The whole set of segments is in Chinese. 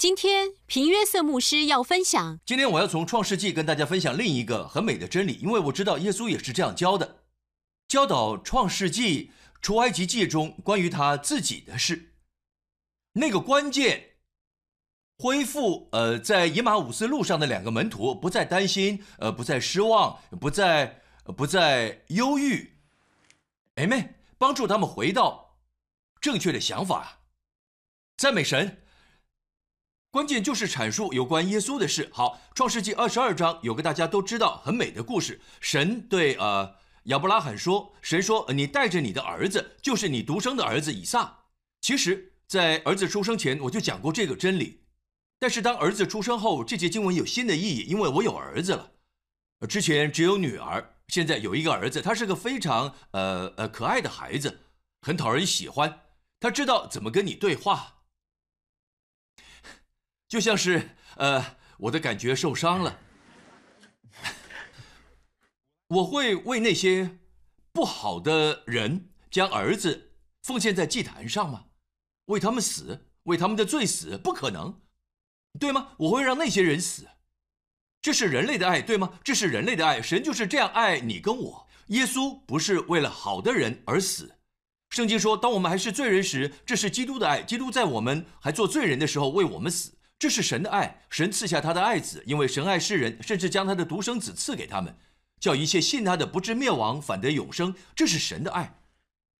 今天平约瑟牧师要分享。今天我要从创世纪跟大家分享另一个很美的真理，因为我知道耶稣也是这样教的，教导创世纪、出埃及记中关于他自己的事。那个关键恢复，呃，在以马五斯路上的两个门徒不再担心，呃，不再失望，不再不再忧郁，哎妹，帮助他们回到正确的想法，赞美神。关键就是阐述有关耶稣的事。好，《创世纪》二十二章有个大家都知道很美的故事。神对呃亚伯拉罕说：“神说，你带着你的儿子，就是你独生的儿子以撒。”其实，在儿子出生前我就讲过这个真理。但是当儿子出生后，这节经文有新的意义，因为我有儿子了。之前只有女儿，现在有一个儿子，他是个非常呃呃可爱的孩子，很讨人喜欢。他知道怎么跟你对话。就像是，呃，我的感觉受伤了。我会为那些不好的人将儿子奉献在祭坛上吗？为他们死，为他们的罪死，不可能，对吗？我会让那些人死，这是人类的爱，对吗？这是人类的爱，神就是这样爱你跟我。耶稣不是为了好的人而死，圣经说，当我们还是罪人时，这是基督的爱，基督在我们还做罪人的时候为我们死。这是神的爱，神赐下他的爱子，因为神爱世人，甚至将他的独生子赐给他们，叫一切信他的不至灭亡，反得永生。这是神的爱，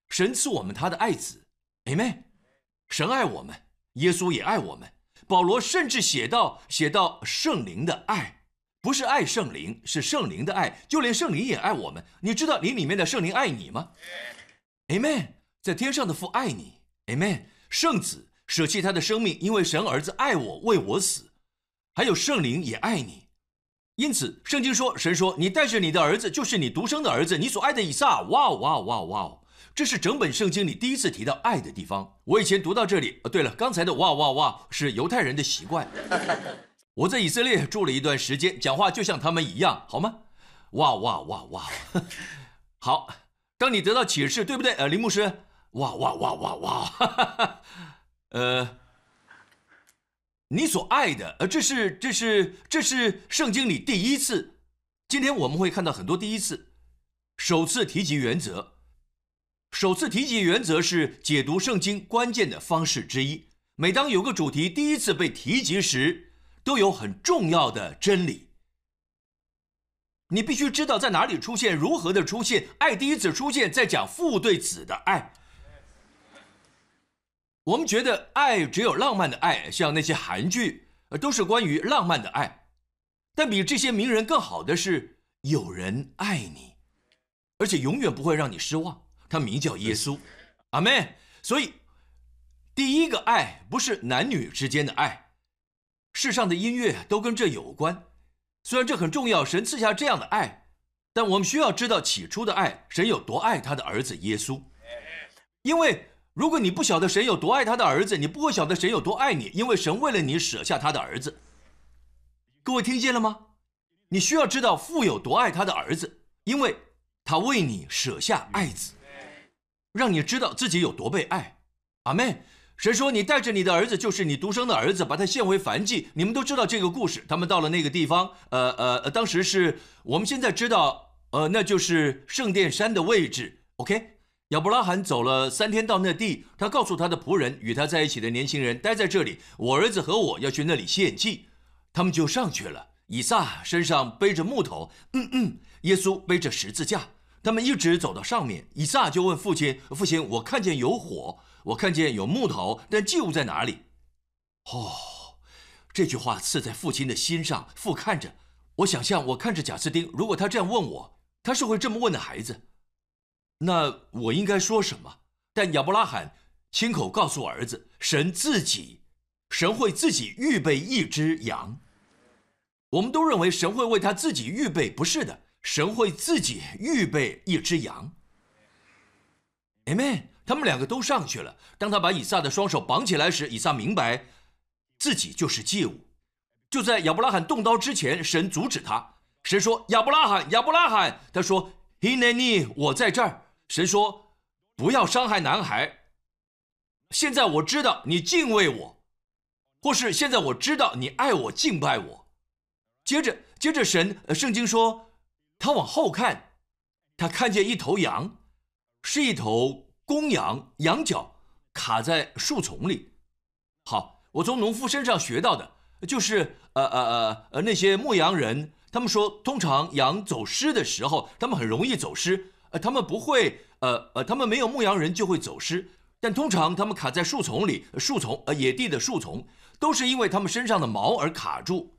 神赐我们他的爱子，Amen。神爱我们，耶稣也爱我们。保罗甚至写到写到圣灵的爱，不是爱圣灵，是圣灵的爱，就连圣灵也爱我们。你知道你里面的圣灵爱你吗？Amen。在天上的父爱你，Amen。圣子。舍弃他的生命，因为神儿子爱我，为我死。还有圣灵也爱你，因此圣经说，神说，你带着你的儿子，就是你独生的儿子，你所爱的以撒。哇哇哇哇！这是整本圣经里第一次提到爱的地方。我以前读到这里，呃，对了，刚才的哇哇哇是犹太人的习惯。我在以色列住了一段时间，讲话就像他们一样，好吗？哇哇哇哇！好，当你得到启示，对不对？呃，林牧师，哇哇哇哇哇哈哈！呃，你所爱的，呃，这是这是这是圣经里第一次。今天我们会看到很多第一次，首次提及原则，首次提及原则是解读圣经关键的方式之一。每当有个主题第一次被提及时，都有很重要的真理。你必须知道在哪里出现，如何的出现。爱第一次出现在讲父对子的爱。我们觉得爱只有浪漫的爱，像那些韩剧，都是关于浪漫的爱。但比这些名人更好的是，有人爱你，而且永远不会让你失望。他名叫耶稣，阿门。所以，第一个爱不是男女之间的爱，世上的音乐都跟这有关。虽然这很重要，神赐下这样的爱，但我们需要知道起初的爱，神有多爱他的儿子耶稣，因为。如果你不晓得神有多爱他的儿子，你不会晓得神有多爱你，因为神为了你舍下他的儿子。各位听见了吗？你需要知道父有多爱他的儿子，因为他为你舍下爱子，让你知道自己有多被爱。阿妹，神说你带着你的儿子，就是你独生的儿子，把他献为凡祭。你们都知道这个故事。他们到了那个地方，呃呃，当时是我们现在知道，呃，那就是圣殿山的位置。OK。亚伯拉罕走了三天到那地，他告诉他的仆人，与他在一起的年轻人待在这里。我儿子和我要去那里献祭，他们就上去了。以撒身上背着木头，嗯嗯，耶稣背着十字架，他们一直走到上面。以撒就问父亲：“父亲，我看见有火，我看见有木头，但祭物在哪里？”哦，这句话刺在父亲的心上。父看着，我想象我看着贾斯丁，如果他这样问我，他是会这么问的孩子。那我应该说什么？但亚伯拉罕亲口告诉儿子：“神自己，神会自己预备一只羊。”我们都认为神会为他自己预备，不是的，神会自己预备一只羊。Amen。他们两个都上去了。当他把以撒的双手绑起来时，以撒明白自己就是祭物。就在亚伯拉罕动刀之前，神阻止他。神说：“亚伯拉罕，亚伯拉罕。”他说：“Hineni，我在这儿。”神说：“不要伤害男孩。现在我知道你敬畏我，或是现在我知道你爱我，敬拜我。接着，接着神，圣经说，他往后看，他看见一头羊，是一头公羊，羊角卡在树丛里。好，我从农夫身上学到的，就是呃呃呃呃那些牧羊人，他们说，通常羊走失的时候，他们很容易走失，呃，他们不会，呃呃，他们没有牧羊人就会走失。但通常他们卡在树丛里，树丛呃野地的树丛，都是因为他们身上的毛而卡住。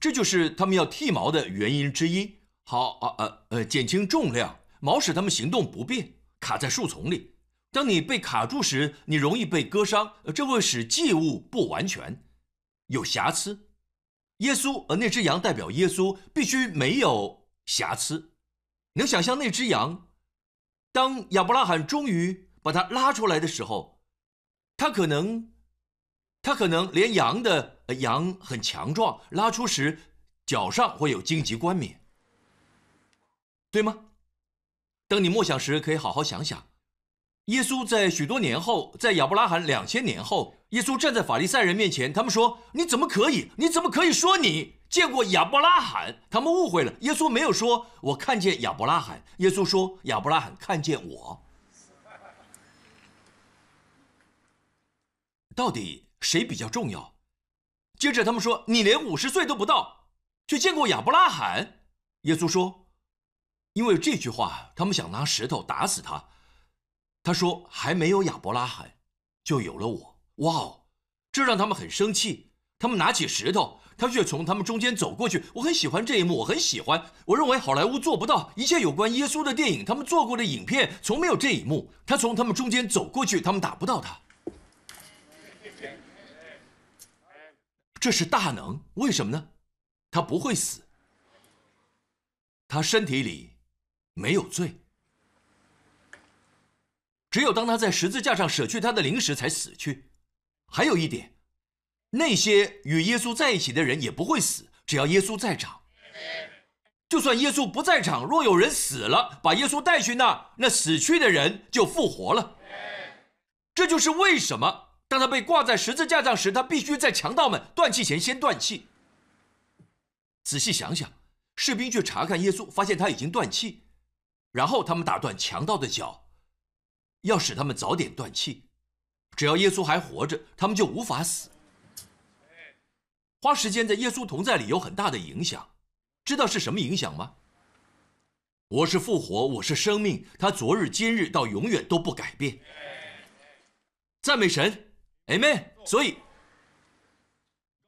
这就是他们要剃毛的原因之一。好啊呃呃，减轻重量，毛使他们行动不便，卡在树丛里。当你被卡住时，你容易被割伤，这会使祭物不完全，有瑕疵。耶稣呃那只羊代表耶稣，必须没有瑕疵。能想象那只羊，当亚伯拉罕终于。把它拉出来的时候，他可能，他可能连羊的羊很强壮，拉出时脚上会有荆棘冠冕，对吗？等你默想时，可以好好想想。耶稣在许多年后，在亚伯拉罕两千年后，耶稣站在法利赛人面前，他们说：“你怎么可以？你怎么可以说你见过亚伯拉罕？”他们误会了，耶稣没有说“我看见亚伯拉罕”，耶稣说：“亚伯拉罕看见我。”到底谁比较重要？接着他们说：“你连五十岁都不到，却见过亚伯拉罕。”耶稣说：“因为这句话，他们想拿石头打死他。”他说：“还没有亚伯拉罕，就有了我。”哇哦，这让他们很生气。他们拿起石头，他却从他们中间走过去。我很喜欢这一幕，我很喜欢。我认为好莱坞做不到一切有关耶稣的电影，他们做过的影片从没有这一幕。他从他们中间走过去，他们打不到他。这是大能，为什么呢？他不会死，他身体里没有罪。只有当他在十字架上舍去他的灵时才死去。还有一点，那些与耶稣在一起的人也不会死，只要耶稣在场。就算耶稣不在场，若有人死了，把耶稣带去那，那死去的人就复活了。这就是为什么。当他被挂在十字架上时，他必须在强盗们断气前先断气。仔细想想，士兵去查看耶稣，发现他已经断气，然后他们打断强盗的脚，要使他们早点断气。只要耶稣还活着，他们就无法死。花时间在耶稣同在里有很大的影响，知道是什么影响吗？我是复活，我是生命，他昨日、今日到永远都不改变。赞美神。Amen。所以，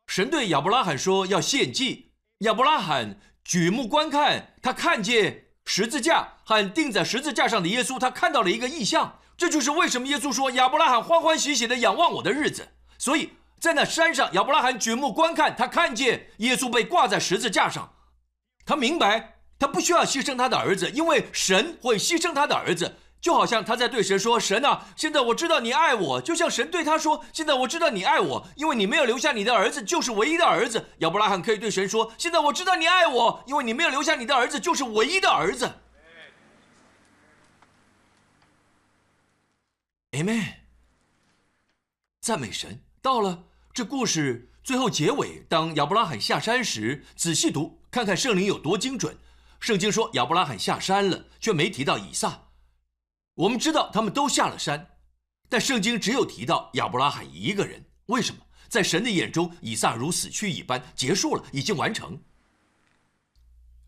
神对亚伯拉罕说要献祭。亚伯拉罕举目观看，他看见十字架和钉在十字架上的耶稣，他看到了一个异象。这就是为什么耶稣说亚伯拉罕欢欢喜喜的仰望我的日子。所以在那山上，亚伯拉罕举目观看，他看见耶稣被挂在十字架上，他明白他不需要牺牲他的儿子，因为神会牺牲他的儿子。就好像他在对神说：“神啊，现在我知道你爱我。”就像神对他说：“现在我知道你爱我，因为你没有留下你的儿子，就是唯一的儿子。”亚伯拉罕可以对神说：“现在我知道你爱我，因为你没有留下你的儿子，就是唯一的儿子。”Amen。赞美神。到了这故事最后结尾，当亚伯拉罕下山时，仔细读，看看圣灵有多精准。圣经说亚伯拉罕下山了，却没提到以撒。我们知道他们都下了山，但圣经只有提到亚伯拉罕一个人。为什么？在神的眼中，以撒如死去一般，结束了，已经完成。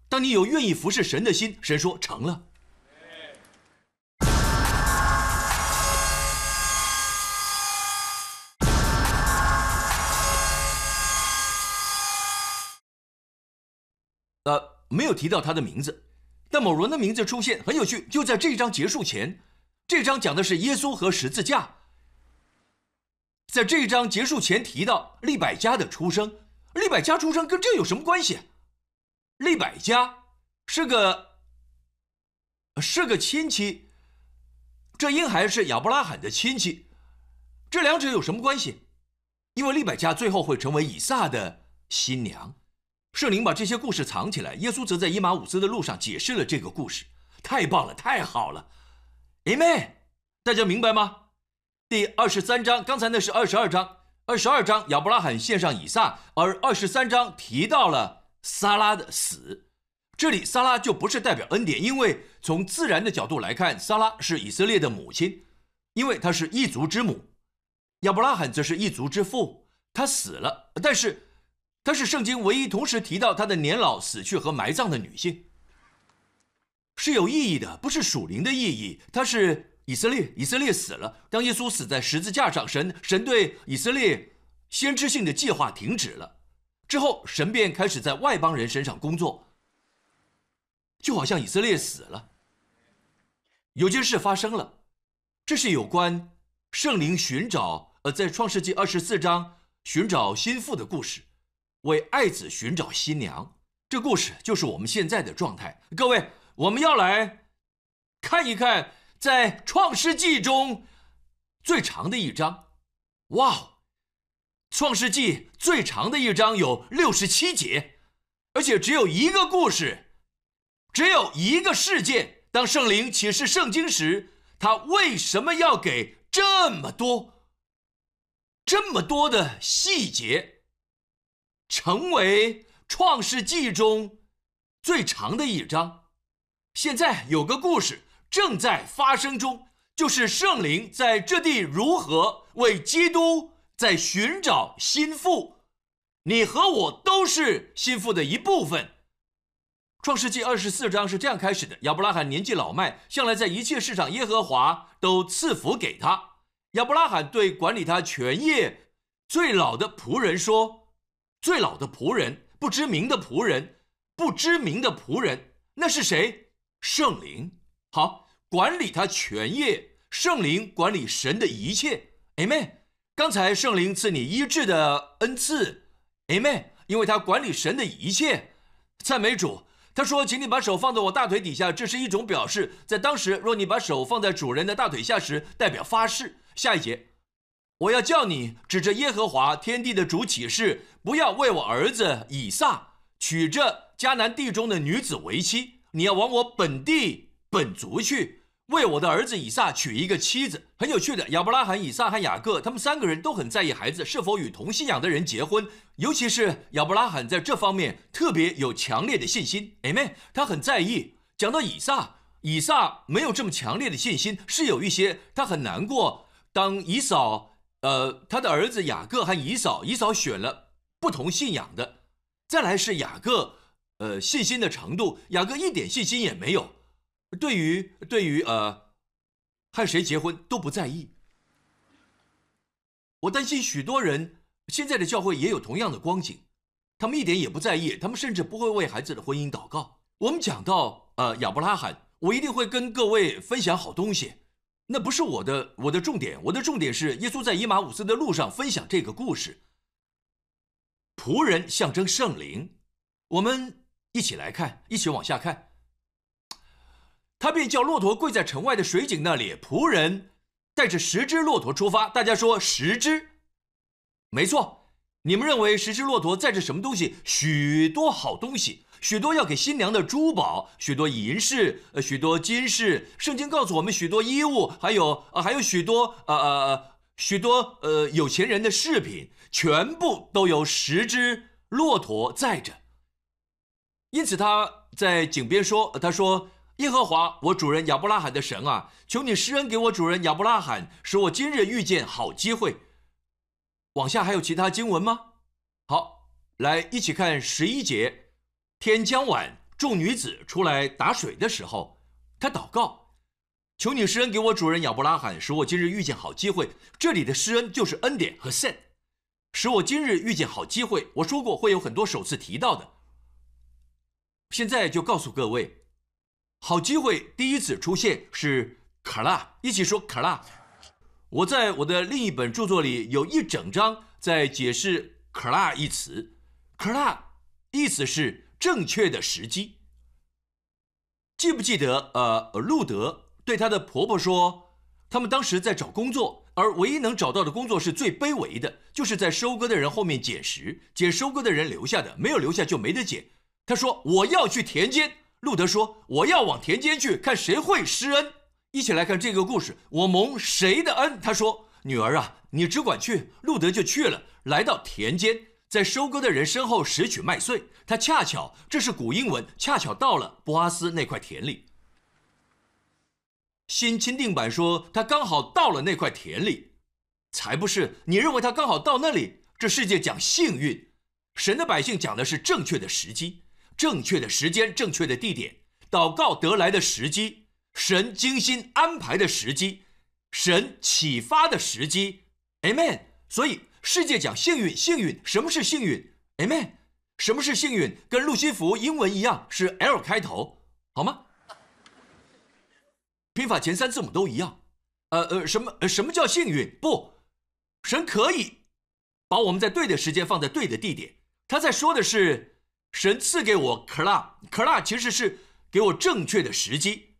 当你有愿意服侍神的心，神说成了。呃，没有提到他的名字。但某人的名字出现很有趣，就在这一章结束前，这章讲的是耶稣和十字架。在这一章结束前提到利百加的出生，利百加出生跟这有什么关系？利百加是个是个亲戚，这婴孩是亚伯拉罕的亲戚，这两者有什么关系？因为利百加最后会成为以撒的新娘。圣灵把这些故事藏起来，耶稣则在伊马五斯的路上解释了这个故事。太棒了，太好了，Amen！大家明白吗？第二十三章，刚才那是二十二章，二十二章亚伯拉罕献上以撒，而二十三章提到了撒拉的死。这里撒拉就不是代表恩典，因为从自然的角度来看，撒拉是以色列的母亲，因为她是一族之母；亚伯拉罕则是一族之父。他死了，但是她是圣经唯一同时提到她的年老、死去和埋葬的女性，是有意义的，不是属灵的意义。她是以色列，以色列死了。当耶稣死在十字架上，神神对以色列先知性的计划停止了，之后神便开始在外邦人身上工作。就好像以色列死了，有件事发生了，这是有关圣灵寻找，呃，在创世纪二十四章寻找心腹的故事，为爱子寻找新娘。这故事就是我们现在的状态。各位，我们要来看一看，在创世纪中最长的一章。哇哦，创世纪最长的一章有六十七节，而且只有一个故事。只有一个事件，当圣灵启示圣经时，他为什么要给这么多、这么多的细节，成为创世纪中最长的一章？现在有个故事正在发生中，就是圣灵在这地如何为基督在寻找心腹。你和我都是心腹的一部分。创世纪二十四章是这样开始的：亚伯拉罕年纪老迈，向来在一切事上耶和华都赐福给他。亚伯拉罕对管理他全业最老的仆人说：“最老的仆人，不知名的仆人，不知名的仆人，那是谁？圣灵。好，管理他全业，圣灵管理神的一切。Amen。刚才圣灵赐你医治的恩赐，Amen。因为他管理神的一切，赞美主。”他说：“请你把手放在我大腿底下，这是一种表示。在当时，若你把手放在主人的大腿下时，代表发誓。下一节，我要叫你指着耶和华天地的主起誓，不要为我儿子以撒娶这迦南地中的女子为妻。你要往我本地本族去。”为我的儿子以撒娶一个妻子，很有趣的。亚伯拉罕、以撒和雅各，他们三个人都很在意孩子是否与同信仰的人结婚，尤其是亚伯拉罕在这方面特别有强烈的信心。Amen，他很在意。讲到以撒，以撒没有这么强烈的信心，是有一些他很难过。当以扫，呃，他的儿子雅各和以扫，以扫选了不同信仰的。再来是雅各，呃，信心的程度，雅各一点信心也没有。对于对于呃，和谁结婚都不在意。我担心许多人现在的教会也有同样的光景，他们一点也不在意，他们甚至不会为孩子的婚姻祷告。我们讲到呃亚伯拉罕，我一定会跟各位分享好东西，那不是我的我的重点，我的重点是耶稣在以马五斯的路上分享这个故事。仆人象征圣灵，我们一起来看，一起往下看。他便叫骆驼跪在城外的水井那里，仆人带着十只骆驼出发。大家说十只，没错。你们认为十只骆驼载着什么东西？许多好东西，许多要给新娘的珠宝，许多银饰，呃，许多金饰。圣经告诉我们，许多衣物，还有呃，还有许多呃呃许多呃有钱人的饰品，全部都由十只骆驼载着。因此他在井边说：“他说。”耶和华，我主人亚伯拉罕的神啊，求你施恩给我主人亚伯拉罕，使我今日遇见好机会。往下还有其他经文吗？好，来一起看十一节。天将晚，众女子出来打水的时候，他祷告，求你施恩给我主人亚伯拉罕，使我今日遇见好机会。这里的施恩就是恩典和善使我今日遇见好机会。我说过会有很多首次提到的，现在就告诉各位。好机会第一次出现是卡拉，一起说卡拉。我在我的另一本著作里有一整章在解释卡拉一词。卡拉意思是正确的时机。记不记得？呃，路德对他的婆婆说，他们当时在找工作，而唯一能找到的工作是最卑微的，就是在收割的人后面捡食，捡收割的人留下的，没有留下就没得捡。他说：“我要去田间。”路德说：“我要往田间去，看谁会施恩。一起来看这个故事。我蒙谁的恩？”他说：“女儿啊，你只管去。路德就去了，来到田间，在收割的人身后拾取麦穗。他恰巧，这是古英文，恰巧到了波阿斯那块田里。新钦定版说他刚好到了那块田里，才不是。你认为他刚好到那里？这世界讲幸运，神的百姓讲的是正确的时机、正确的时间、正确的地点，祷告得来的时机，神精心安排的时机。神启发的时机，Amen。所以世界讲幸运，幸运，什么是幸运？Amen。什么是幸运？跟路西弗英文一样，是 L 开头，好吗？拼法前三字母都一样。呃呃，什么？什么叫幸运？不，神可以把我们在对的时间放在对的地点。他在说的是，神赐给我 cla，cla 其实是给我正确的时机。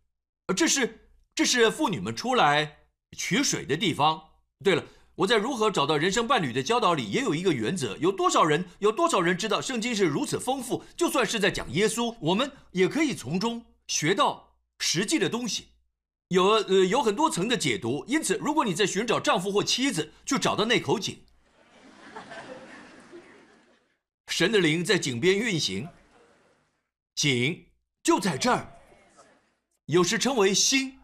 这是这是妇女们出来。取水的地方。对了，我在如何找到人生伴侣的教导里也有一个原则：有多少人，有多少人知道圣经是如此丰富？就算是在讲耶稣，我们也可以从中学到实际的东西。有呃有很多层的解读。因此，如果你在寻找丈夫或妻子，就找到那口井。神的灵在井边运行，井就在这儿，有时称为心。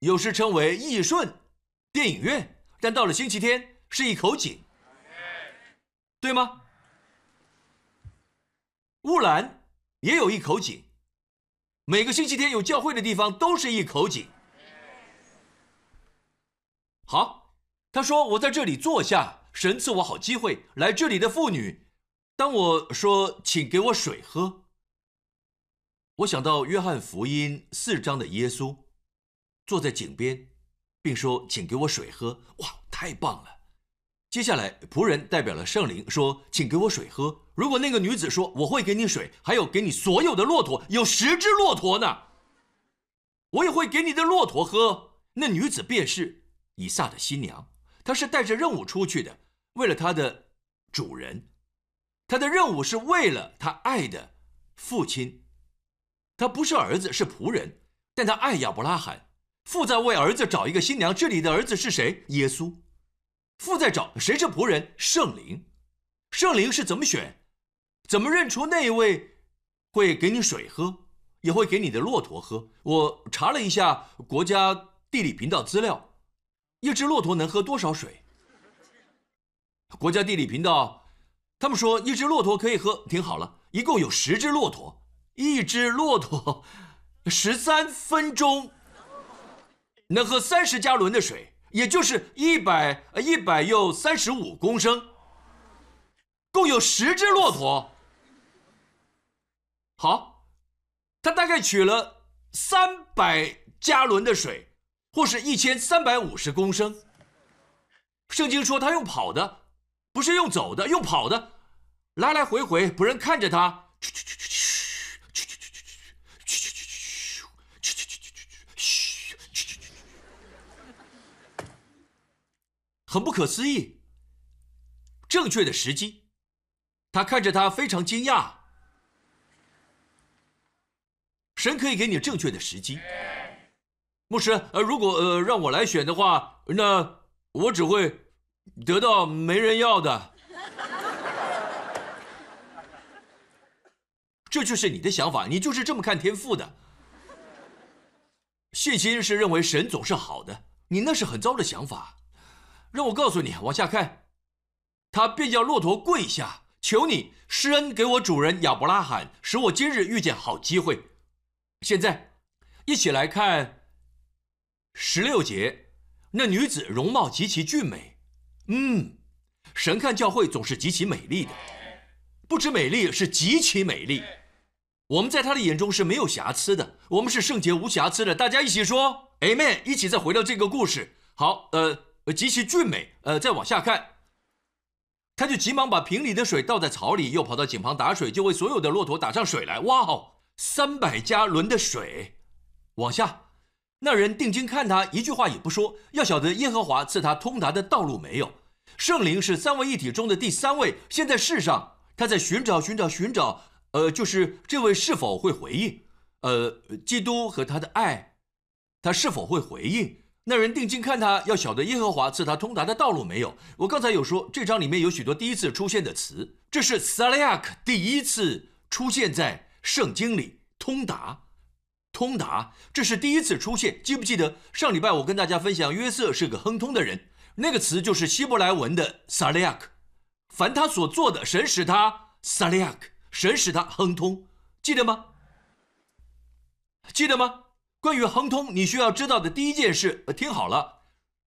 有时称为义顺电影院，但到了星期天是一口井，对吗？乌兰也有一口井，每个星期天有教会的地方都是一口井。好，他说我在这里坐下，神赐我好机会来这里的妇女。当我说请给我水喝，我想到约翰福音四章的耶稣。坐在井边，并说：“请给我水喝。”哇，太棒了！接下来，仆人代表了圣灵说：“请给我水喝。”如果那个女子说：“我会给你水，还有给你所有的骆驼，有十只骆驼呢，我也会给你的骆驼喝。”那女子便是以撒的新娘，她是带着任务出去的，为了她的主人，她的任务是为了她爱的父亲。她不是儿子，是仆人，但她爱亚伯拉罕。父在为儿子找一个新娘，这里的儿子是谁？耶稣。父在找谁是仆人？圣灵。圣灵是怎么选？怎么认出那一位会给你水喝，也会给你的骆驼喝？我查了一下国家地理频道资料，一只骆驼能喝多少水？国家地理频道，他们说一只骆驼可以喝，听好了，一共有十只骆驼，一只骆驼十三分钟。能喝三十加仑的水，也就是一百呃一百又三十五公升，共有十只骆驼。好，他大概取了三百加仑的水，或是一千三百五十公升。圣经说他用跑的，不是用走的，用跑的，来来回回，仆人看着他，去去去去很不可思议。正确的时机，他看着他非常惊讶。神可以给你正确的时机。牧师，呃，如果呃让我来选的话，那我只会得到没人要的。这就是你的想法，你就是这么看天赋的。信心是认为神总是好的，你那是很糟的想法。让我告诉你，往下看，他便叫骆驼跪下，求你施恩给我主人亚伯拉罕，使我今日遇见好机会。现在，一起来看十六节，那女子容貌极其俊美。嗯，神看教会总是极其美丽的，不止美丽，是极其美丽。我们在他的眼中是没有瑕疵的，我们是圣洁无瑕疵的。大家一起说 Amen，一起再回到这个故事。好，呃。极其俊美，呃，再往下看，他就急忙把瓶里的水倒在槽里，又跑到井旁打水，就为所有的骆驼打上水来。哇哦，三百加仑的水！往下，那人定睛看他，一句话也不说，要晓得耶和华赐他通达的道路没有？圣灵是三位一体中的第三位，现在世上他在寻找、寻找、寻找，呃，就是这位是否会回应？呃，基督和他的爱他是否会回应？那人定睛看他，要晓得耶和华赐他通达的道路没有？我刚才有说，这章里面有许多第一次出现的词，这是萨利亚克第一次出现在圣经里。通达，通达，这是第一次出现。记不记得上礼拜我跟大家分享，约瑟是个亨通的人，那个词就是希伯来文的萨利亚克。凡他所做的，神使他萨利亚克，神使他亨通，记得吗？记得吗？关于亨通，你需要知道的第一件事，听好了。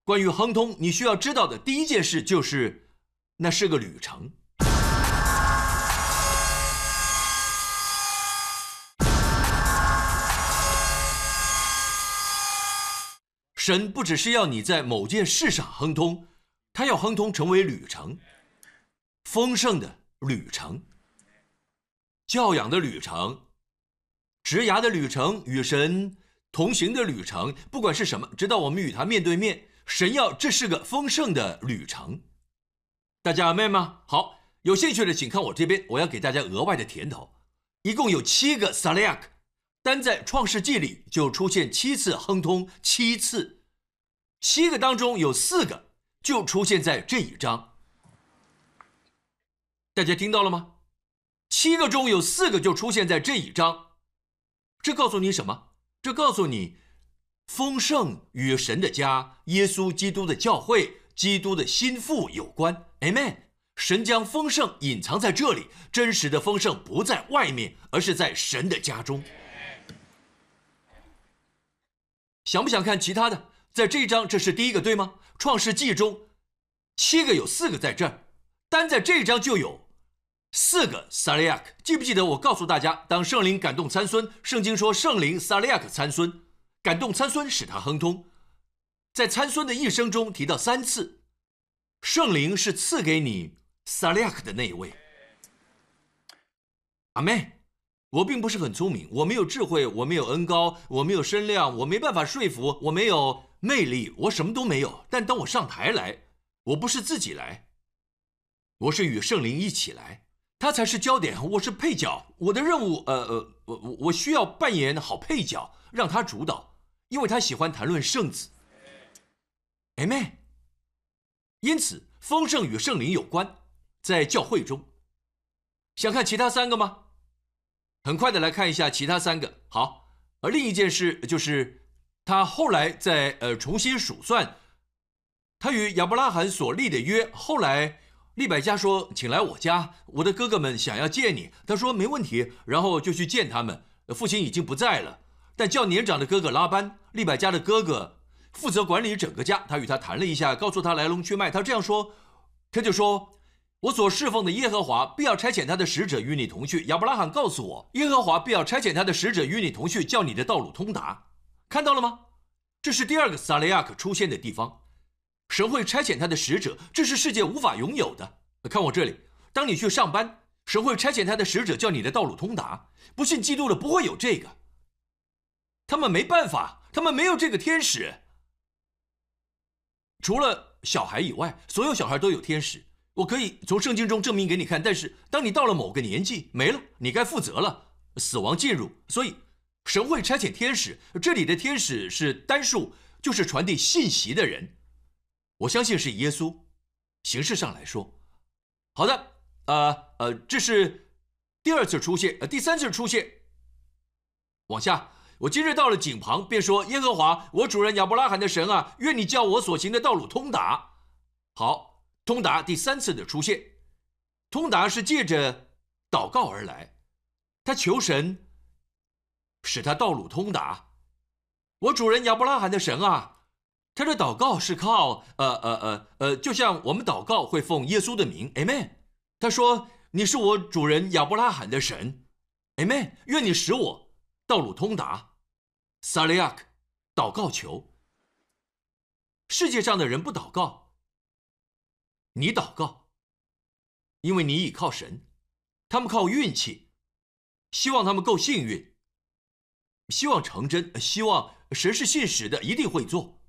关于亨通，你需要知道的第一件事就是，那是个旅程。神不只是要你在某件事上亨通，他要亨通成为旅程，丰盛的旅程，教养的旅程，职涯的旅程，与神。同行的旅程，不管是什么，直到我们与他面对面，神要这是个丰盛的旅程。大家明白吗？好，有兴趣的请看我这边，我要给大家额外的甜头。一共有七个萨利亚克，单在创世纪里就出现七次亨通，七次，七个当中有四个就出现在这一章。大家听到了吗？七个中有四个就出现在这一章，这告诉你什么？这告诉你，丰盛与神的家、耶稣基督的教会、基督的心腹有关。Amen。神将丰盛隐藏在这里，真实的丰盛不在外面，而是在神的家中。想不想看其他的？在这一章，这是第一个，对吗？创世纪中，七个有四个在这儿，单在这一章就有。四个萨利亚克，记不记得我告诉大家，当圣灵感动参孙，圣经说圣灵萨利亚克参孙，感动参孙使他亨通。在参孙的一生中提到三次，圣灵是赐给你萨利亚克的那一位。阿妹，我并不是很聪明，我没有智慧，我没有恩高，我没有身量，我没办法说服，我没有魅力，我什么都没有。但当我上台来，我不是自己来，我是与圣灵一起来。他才是焦点，我是配角。我的任务，呃呃，我我需要扮演好配角，让他主导，因为他喜欢谈论圣子。Amen。因此，丰盛与圣灵有关，在教会中。想看其他三个吗？很快的来看一下其他三个。好，而另一件事就是，他后来在呃重新数算，他与亚伯拉罕所立的约，后来。利百加说：“请来我家，我的哥哥们想要见你。”他说：“没问题。”然后就去见他们。父亲已经不在了，但叫年长的哥哥拉班，利百加的哥哥，负责管理整个家。他与他谈了一下，告诉他来龙去脉。他这样说：“他就说，我所侍奉的耶和华必要差遣他的使者与你同去。亚伯拉罕告诉我，耶和华必要差遣他的使者与你同去，叫你的道路通达。看到了吗？这是第二个撒雷亚克出现的地方。”神会差遣他的使者，这是世界无法拥有的。看我这里，当你去上班，神会差遣他的使者，叫你的道路通达。不信基督的不会有这个，他们没办法，他们没有这个天使。除了小孩以外，所有小孩都有天使。我可以从圣经中证明给你看。但是当你到了某个年纪，没了，你该负责了，死亡进入，所以神会差遣天使。这里的天使是单数，就是传递信息的人。我相信是耶稣，形式上来说，好的，呃呃，这是第二次出现，呃，第三次出现。往下，我今日到了井旁，便说：“耶和华，我主人亚伯拉罕的神啊，愿你叫我所行的道路通达。”好，通达第三次的出现，通达是借着祷告而来，他求神使他道路通达。我主人亚伯拉罕的神啊。他的祷告是靠呃呃呃呃，就像我们祷告会奉耶稣的名，Amen。他说：“你是我主人亚伯拉罕的神，Amen。愿你使我道路通达。”萨利亚克，祷告求。世界上的人不祷告，你祷告，因为你倚靠神，他们靠运气，希望他们够幸运，希望成真，希望神是信实的，一定会做。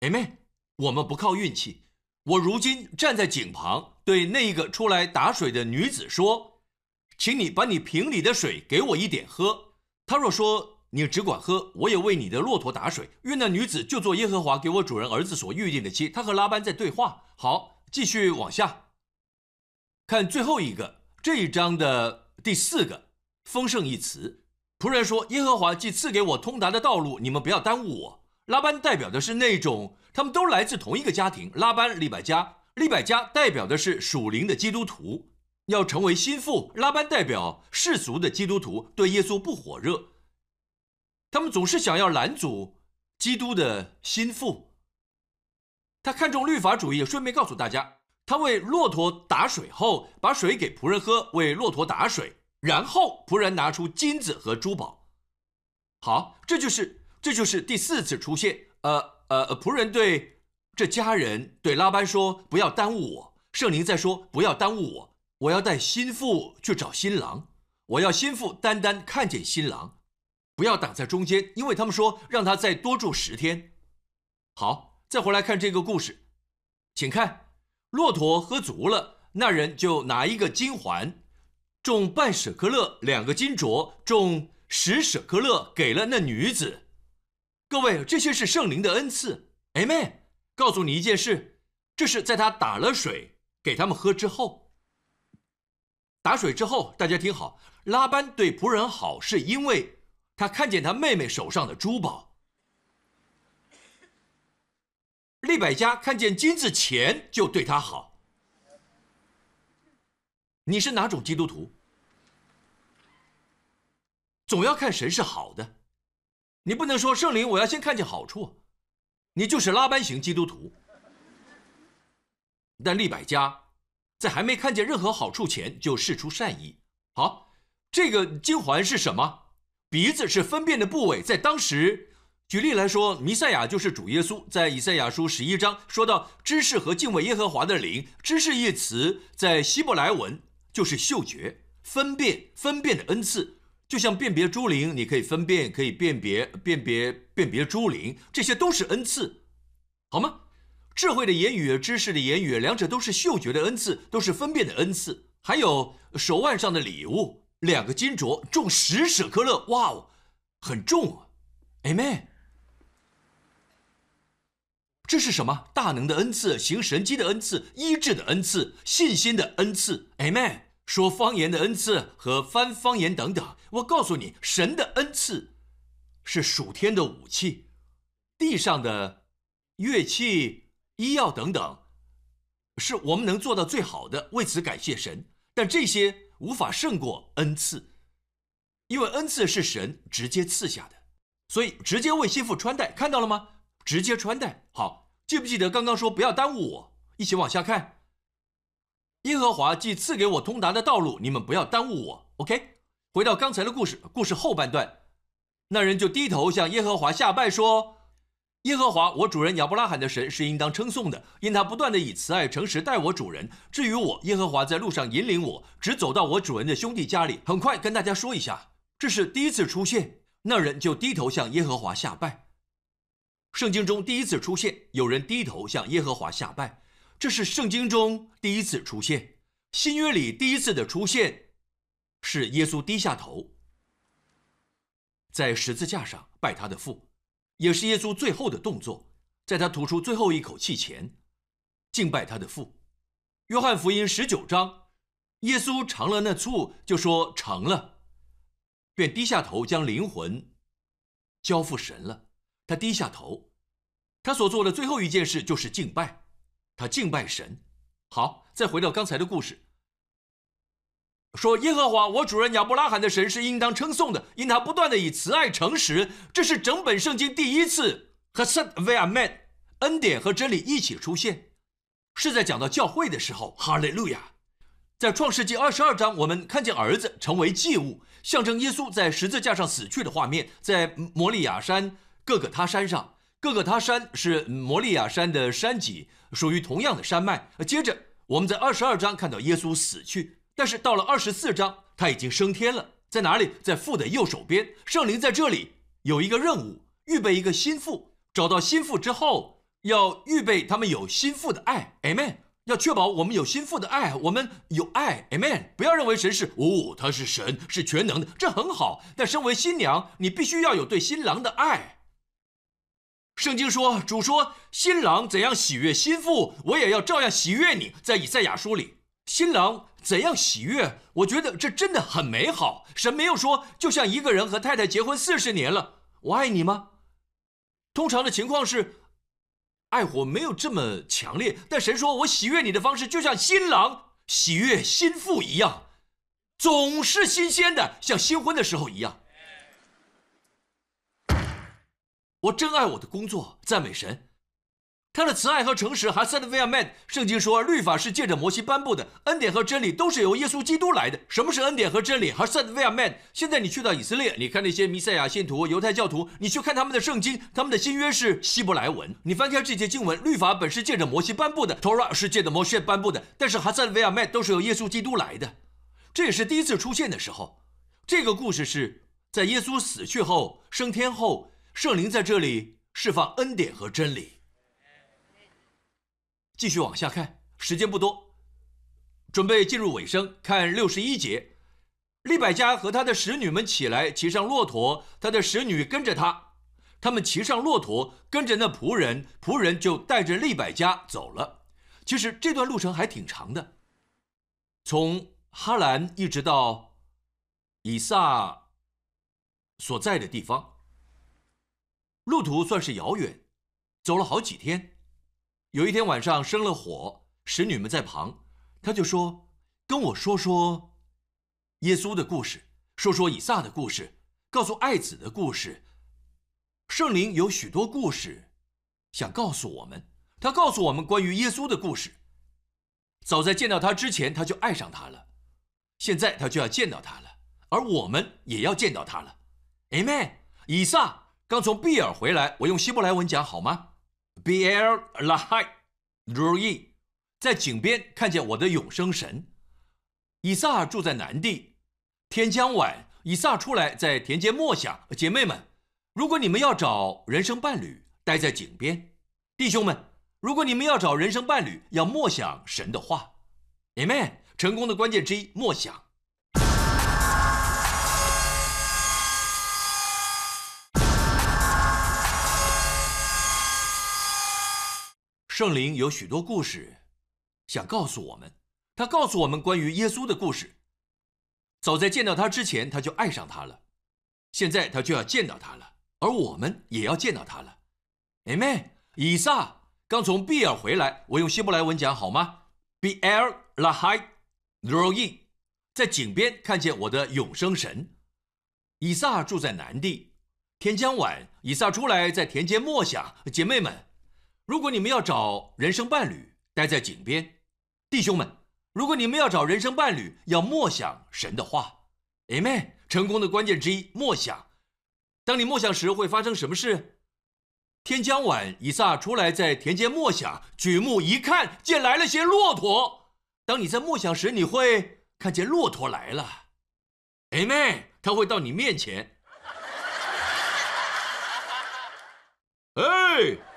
妹妹，我们不靠运气。我如今站在井旁，对那一个出来打水的女子说：“请你把你瓶里的水给我一点喝。”她若说：“你只管喝，我也为你的骆驼打水。愿那女子就做耶和华给我主人儿子所预定的妻。他和拉班在对话。好，继续往下看最后一个这一章的第四个丰盛一词。仆人说：“耶和华既赐给我通达的道路，你们不要耽误我。”拉班代表的是那种他们都来自同一个家庭。拉班、利百加、利百加代表的是属灵的基督徒，要成为心腹。拉班代表世俗的基督徒，对耶稣不火热。他们总是想要拦阻基督的心腹。他看重律法主义。顺便告诉大家，他为骆驼打水后，把水给仆人喝，为骆驼打水，然后仆人拿出金子和珠宝。好，这就是这就是第四次出现。呃呃，仆人对这家人对拉班说：“不要耽误我。”圣灵在说：“不要耽误我，我要带心腹去找新郎，我要心腹单单看见新郎。”不要挡在中间，因为他们说让他再多住十天。好，再回来看这个故事，请看，骆驼喝足了，那人就拿一个金环，重半舍克勒，两个金镯，重十舍克勒，给了那女子。各位，这些是圣灵的恩赐。哎妹，告诉你一件事，这是在他打了水给他们喝之后，打水之后，大家听好，拉班对仆人好，是因为。他看见他妹妹手上的珠宝，利百加看见金子钱就对他好。你是哪种基督徒？总要看神是好的，你不能说圣灵，我要先看见好处，你就是拉班型基督徒。但利百加在还没看见任何好处前就示出善意。好，这个金环是什么？鼻子是分辨的部位，在当时，举例来说，弥赛亚就是主耶稣。在以赛亚书十一章说到知识和敬畏耶和华的灵，知识一词在希伯来文就是嗅觉、分辨、分辨的恩赐，就像辨别猪灵，你可以分辨，可以辨别、辨别、辨别猪灵，这些都是恩赐，好吗？智慧的言语、知识的言语，两者都是嗅觉的恩赐，都是分辨的恩赐，还有手腕上的礼物。两个金镯重十舍克勒，哇哦，很重啊！Amen。这是什么？大能的恩赐，行神迹的恩赐，医治的恩赐，信心的恩赐，Amen。说方言的恩赐和翻方言等等。我告诉你，神的恩赐是属天的武器，地上的乐器、医药等等，是我们能做到最好的。为此感谢神。但这些。无法胜过恩赐，因为恩赐是神直接赐下的，所以直接为心腹穿戴，看到了吗？直接穿戴。好，记不记得刚刚说不要耽误我？一起往下看。耶和华既赐给我通达的道路，你们不要耽误我。OK，回到刚才的故事，故事后半段，那人就低头向耶和华下拜说。耶和华，我主人亚伯拉罕的神是应当称颂的，因他不断的以慈爱诚实待我主人。至于我，耶和华在路上引领我，直走到我主人的兄弟家里。很快跟大家说一下，这是第一次出现，那人就低头向耶和华下拜。圣经中第一次出现有人低头向耶和华下拜，这是圣经中第一次出现。新约里第一次的出现，是耶稣低下头，在十字架上拜他的父。也是耶稣最后的动作，在他吐出最后一口气前，敬拜他的父。约翰福音十九章，耶稣尝了那醋，就说成了，便低下头将灵魂交付神了。他低下头，他所做的最后一件事就是敬拜，他敬拜神。好，再回到刚才的故事。说耶和华，我主人亚伯拉罕的神是应当称颂的，因他不断的以慈爱诚实，这是整本圣经第一次和 set via man 恩典和真理一起出现，是在讲到教会的时候。哈利路亚！在创世纪二十二章，我们看见儿子成为祭物，象征耶稣在十字架上死去的画面，在摩利亚山各个他山上，各个他山是摩利亚山的山脊，属于同样的山脉。接着我们在二十二章看到耶稣死去。但是到了二十四章，他已经升天了，在哪里？在父的右手边。圣灵在这里有一个任务，预备一个心腹。找到心腹之后，要预备他们有心腹的爱。Amen。要确保我们有心腹的爱，我们有爱，Amen。不要认为神是哦，他是神，是全能的，这很好。但身为新娘，你必须要有对新郎的爱。圣经说，主说，新郎怎样喜悦心腹，我也要照样喜悦你。在以赛亚书里，新郎怎样喜悦，我觉得这真的很美好。神没有说，就像一个人和太太结婚四十年了，我爱你吗？通常的情况是，爱火没有这么强烈。但神说，我喜悦你的方式，就像新郎喜悦新妇一样，总是新鲜的，像新婚的时候一样。我真爱我的工作，赞美神。他的慈爱和诚实还 said we are man。圣经说，律法是借着摩西颁布的，恩典和真理都是由耶稣基督来的。什么是恩典和真理？还 said we are man。现在你去到以色列，你看那些弥赛亚信徒、犹太教徒，你去看他们的圣经，他们的新约是希伯来文。你翻开这些经文，律法本是借着摩西颁布的，Torah 是借着摩西颁布的，但是还 said we are man 都是由耶稣基督来的。这也是第一次出现的时候。这个故事是在耶稣死去后、升天后。圣灵在这里释放恩典和真理。继续往下看，时间不多，准备进入尾声。看六十一节，利百加和他的使女们起来，骑上骆驼，他的使女跟着他。他们骑上骆驼，跟着那仆人，仆人就带着利百加走了。其实这段路程还挺长的，从哈兰一直到以撒所在的地方。路途算是遥远，走了好几天。有一天晚上生了火，使女们在旁，他就说：“跟我说说耶稣的故事，说说以撒的故事，告诉爱子的故事。圣灵有许多故事想告诉我们，他告诉我们关于耶稣的故事。早在见到他之前，他就爱上他了，现在他就要见到他了，而我们也要见到他了。Amen，以撒。”刚从比尔回来，我用希伯来文讲好吗？B L Lahai Roi，在井边看见我的永生神。以撒住在南地，天将晚，以撒出来在田间默想。姐妹们，如果你们要找人生伴侣，待在井边；弟兄们，如果你们要找人生伴侣，要默想神的话。Amen。成功的关键之一，默想。圣灵有许多故事，想告诉我们。他告诉我们关于耶稣的故事。早在见到他之前，他就爱上他了。现在他就要见到他了，而我们也要见到他了。Amen。以撒刚从比尔回来，我用希伯来文讲好吗？B L Lahai Roi，在井边看见我的永生神。以撒住在南地，天将晚，以撒出来在田间默想。姐妹们。如果你们要找人生伴侣，待在井边，弟兄们；如果你们要找人生伴侣，要默想神的话。Amen。成功的关键之一，默想。当你默想时，会发生什么事？天将晚，以撒出来在田间默想，举目一看，见来了些骆驼。当你在默想时，你会看见骆驼来了。Amen。他会到你面前。哎。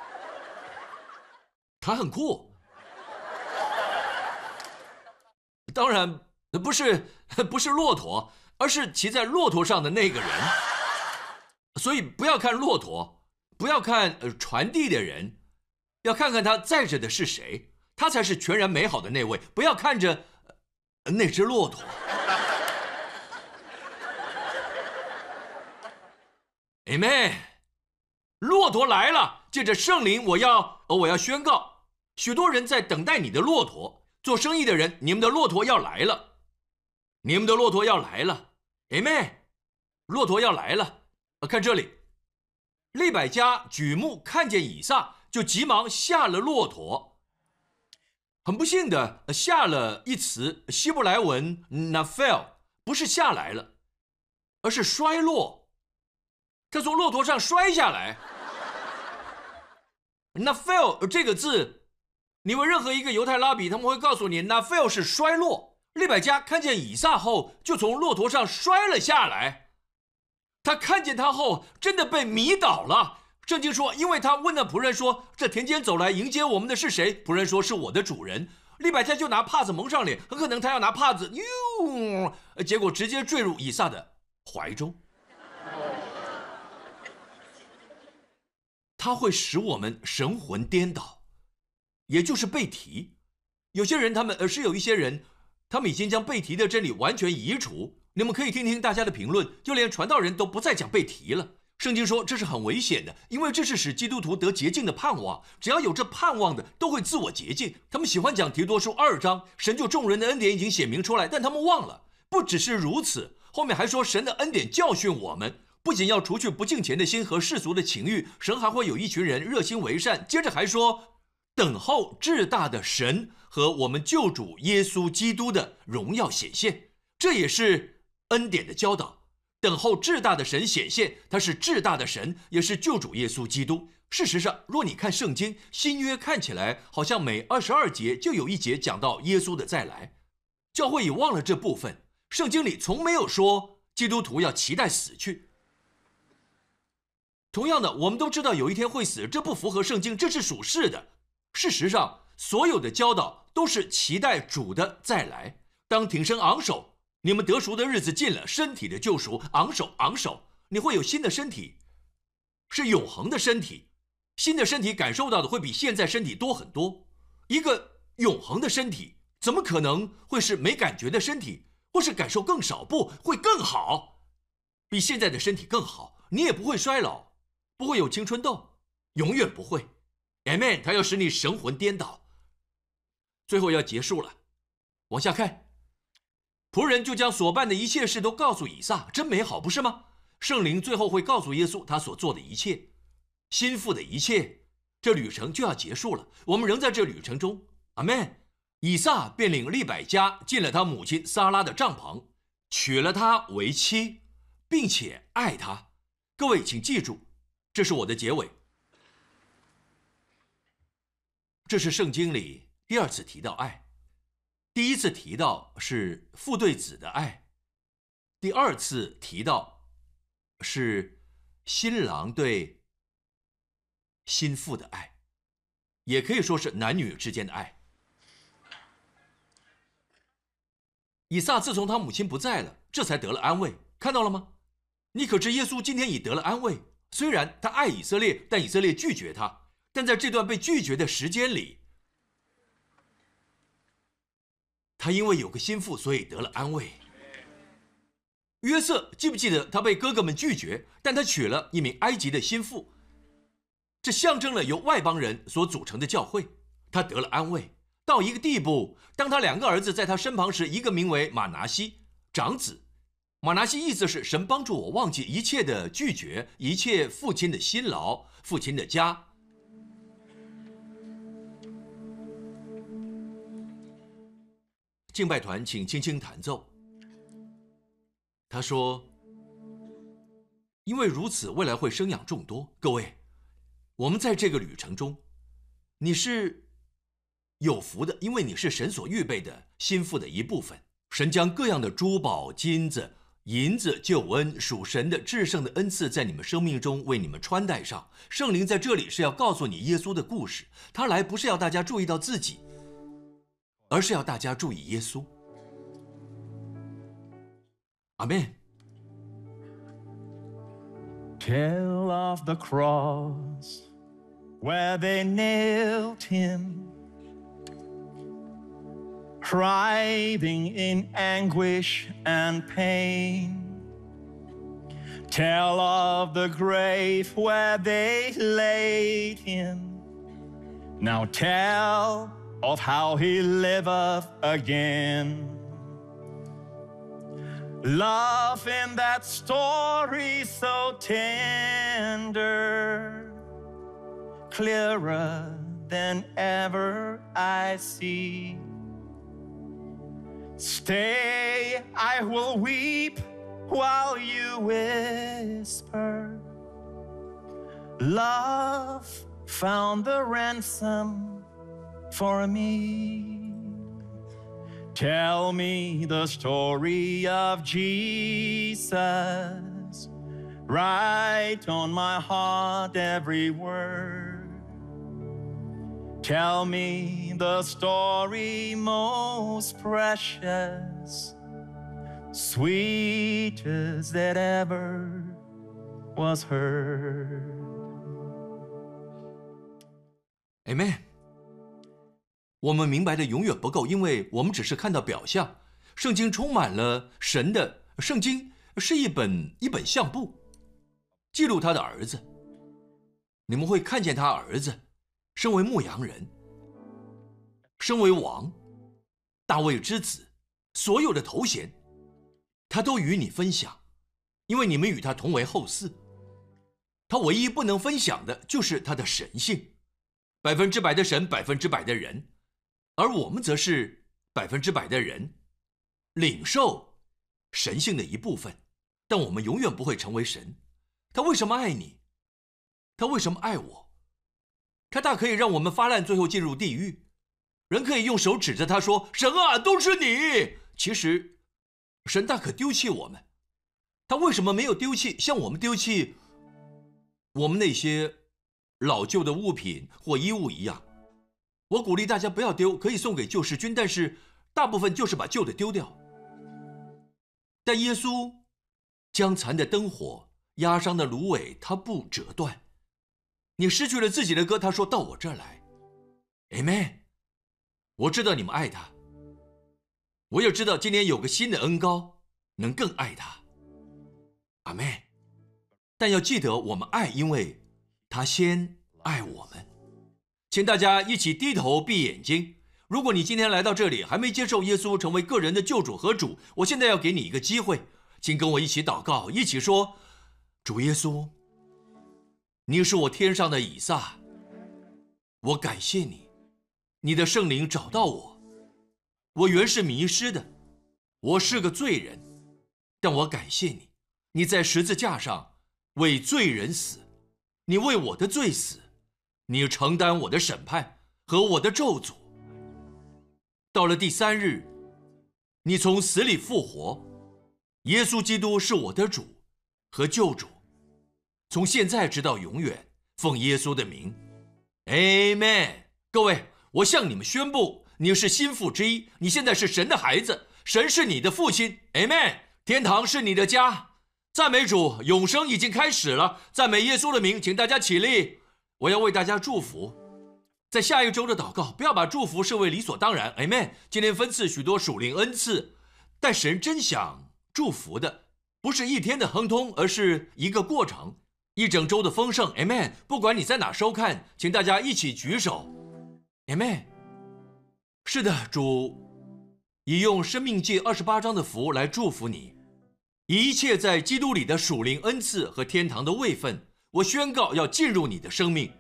他很酷，当然不是不是骆驼，而是骑在骆驼上的那个人。所以不要看骆驼，不要看呃传递的人，要看看他载着的是谁，他才是全然美好的那位。不要看着那只骆驼。Amen，骆驼来了，借着圣灵，我要我要宣告。许多人在等待你的骆驼。做生意的人，你们的骆驼要来了，你们的骆驼要来了，Amen。骆驼要来了。看这里，利百加举目看见以撒，就急忙下了骆驼。很不幸的，下了一词，希伯来文 nafel 不是下来了，而是衰落。他从骆驼上摔下来。nafel 这个字。你问任何一个犹太拉比，他们会告诉你，那 fail 是衰落。利百加看见以撒后，就从骆驼上摔了下来。他看见他后，真的被迷倒了。圣经说，因为他问那仆人说：“这田间走来迎接我们的是谁？”仆人说：“是我的主人。”利百加就拿帕子蒙上脸，很可能他要拿帕子，哟，结果直接坠入以撒的怀中。他会使我们神魂颠倒，也就是背提。有些人他们，而是有一些人，他们已经将背提的真理完全移除。你们可以听听大家的评论，就连传道人都不再讲背提了。圣经说这是很危险的，因为这是使基督徒得洁净的盼望。只要有这盼望的，都会自我洁净。他们喜欢讲提多书二章，神就众人的恩典已经显明出来，但他们忘了。不只是如此，后面还说神的恩典教训我们，不仅要除去不敬虔的心和世俗的情欲，神还会有一群人热心为善。接着还说，等候至大的神和我们救主耶稣基督的荣耀显现，这也是恩典的教导。等候至大的神显现，他是至大的神，也是救主耶稣基督。事实上，若你看圣经新约，看起来好像每二十二节就有一节讲到耶稣的再来。教会已忘了这部分，圣经里从没有说基督徒要期待死去。同样的，我们都知道有一天会死，这不符合圣经，这是属世的。事实上，所有的教导都是期待主的再来。当挺身昂首。你们得赎的日子近了，身体的救赎，昂首昂首，你会有新的身体，是永恒的身体，新的身体感受到的会比现在身体多很多。一个永恒的身体，怎么可能会是没感觉的身体，或是感受更少？不会更好，比现在的身体更好。你也不会衰老，不会有青春痘，永远不会。Amen。他要使你神魂颠倒。最后要结束了，往下看。仆人就将所办的一切事都告诉以撒，真美好，不是吗？圣灵最后会告诉耶稣他所做的一切，心腹的一切，这旅程就要结束了。我们仍在这旅程中，阿门。以撒便领利百加进了他母亲撒拉的帐篷，娶了她为妻，并且爱她。各位请记住，这是我的结尾。这是圣经里第二次提到爱。第一次提到是父对子的爱，第二次提到是新郎对新妇的爱，也可以说是男女之间的爱。以撒自从他母亲不在了，这才得了安慰，看到了吗？你可知耶稣今天已得了安慰？虽然他爱以色列，但以色列拒绝他，但在这段被拒绝的时间里。他因为有个心腹，所以得了安慰。约瑟记不记得他被哥哥们拒绝，但他娶了一名埃及的心腹，这象征了由外邦人所组成的教会。他得了安慰到一个地步，当他两个儿子在他身旁时，一个名为马拿西长子，马拿西意思是神帮助我忘记一切的拒绝，一切父亲的辛劳，父亲的家。敬拜团，请轻轻弹奏。他说：“因为如此，未来会生养众多。各位，我们在这个旅程中，你是有福的，因为你是神所预备的心腹的一部分。神将各样的珠宝、金子、银子、救恩、属神的至圣的恩赐，在你们生命中为你们穿戴上。圣灵在这里是要告诉你耶稣的故事。他来不是要大家注意到自己。”而是要大家注意耶稣。阿门。Tell of the cross where they nailed him, writhing in anguish and pain. Tell of the grave where they laid him. Now tell of how he liveth again. Love in that story so tender, clearer than ever I see. Stay, I will weep while you whisper. Love found the ransom for me. Tell me the story of Jesus. Write on my heart every word. Tell me the story most precious, sweetest that ever was heard. Amen。我们明白的永远不够，因为我们只是看到表象。圣经充满了神的，圣经是一本一本相簿，记录他的儿子。你们会看见他儿子，身为牧羊人，身为王，大卫之子，所有的头衔，他都与你分享，因为你们与他同为后嗣。他唯一不能分享的就是他的神性，百分之百的神，百分之百的人，而我们则是百分之百的人，领受神性的一部分，但我们永远不会成为神。他为什么爱你？他为什么爱我？他大可以让我们发烂，最后进入地狱。人可以用手指着他说：“神啊，都是你。”其实，神大可丢弃我们。他为什么没有丢弃像我们丢弃我们那些老旧的物品或衣物一样？我鼓励大家不要丢，可以送给救世军，但是大部分就是把旧的丢掉。但耶稣将残的灯火、压伤的芦苇，他不折断。你失去了自己的歌，他说到我这儿来，Amen。我知道你们爱他，我也知道今天有个新的恩高，能更爱他，Amen。但要记得，我们爱，因为他先爱我们。请大家一起低头闭眼睛。如果你今天来到这里还没接受耶稣成为个人的救主和主，我现在要给你一个机会，请跟我一起祷告，一起说：主耶稣。你是我天上的以撒，我感谢你，你的圣灵找到我。我原是迷失的，我是个罪人，但我感谢你，你在十字架上为罪人死，你为我的罪死，你承担我的审判和我的咒诅。到了第三日，你从死里复活，耶稣基督是我的主和救主。从现在直到永远，奉耶稣的名，Amen。各位，我向你们宣布，你是心腹之一，你现在是神的孩子，神是你的父亲，Amen。天堂是你的家，赞美主，永生已经开始了。赞美耶稣的名，请大家起立，我要为大家祝福。在下一周的祷告，不要把祝福视为理所当然，Amen。今天分赐许多属灵恩赐，但神真想祝福的，不是一天的亨通，而是一个过程。一整周的丰盛，Amen。不管你在哪收看，请大家一起举手，Amen。是的，主已用《生命记》二十八章的福来祝福你，一切在基督里的属灵恩赐和天堂的位分，我宣告要进入你的生命。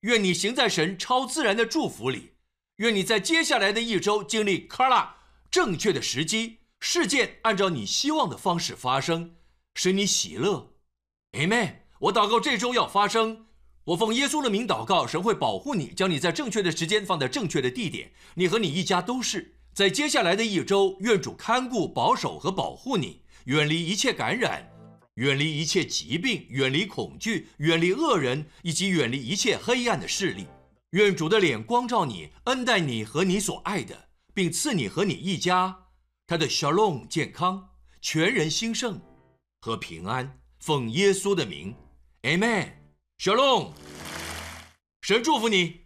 愿你行在神超自然的祝福里，愿你在接下来的一周经历卡拉正确的时机，事件按照你希望的方式发生，使你喜乐，Amen。我祷告这周要发生，我奉耶稣的名祷告，神会保护你，将你在正确的时间放在正确的地点。你和你一家都是在接下来的一周，愿主看顾、保守和保护你，远离一切感染，远离一切疾病，远离恐惧，远离恶人，以及远离一切黑暗的势力。愿主的脸光照你，恩待你和你所爱的，并赐你和你一家他的 shalom 健康、全人兴盛和平安。奉耶稣的名。Amen，Shalom，神祝福你。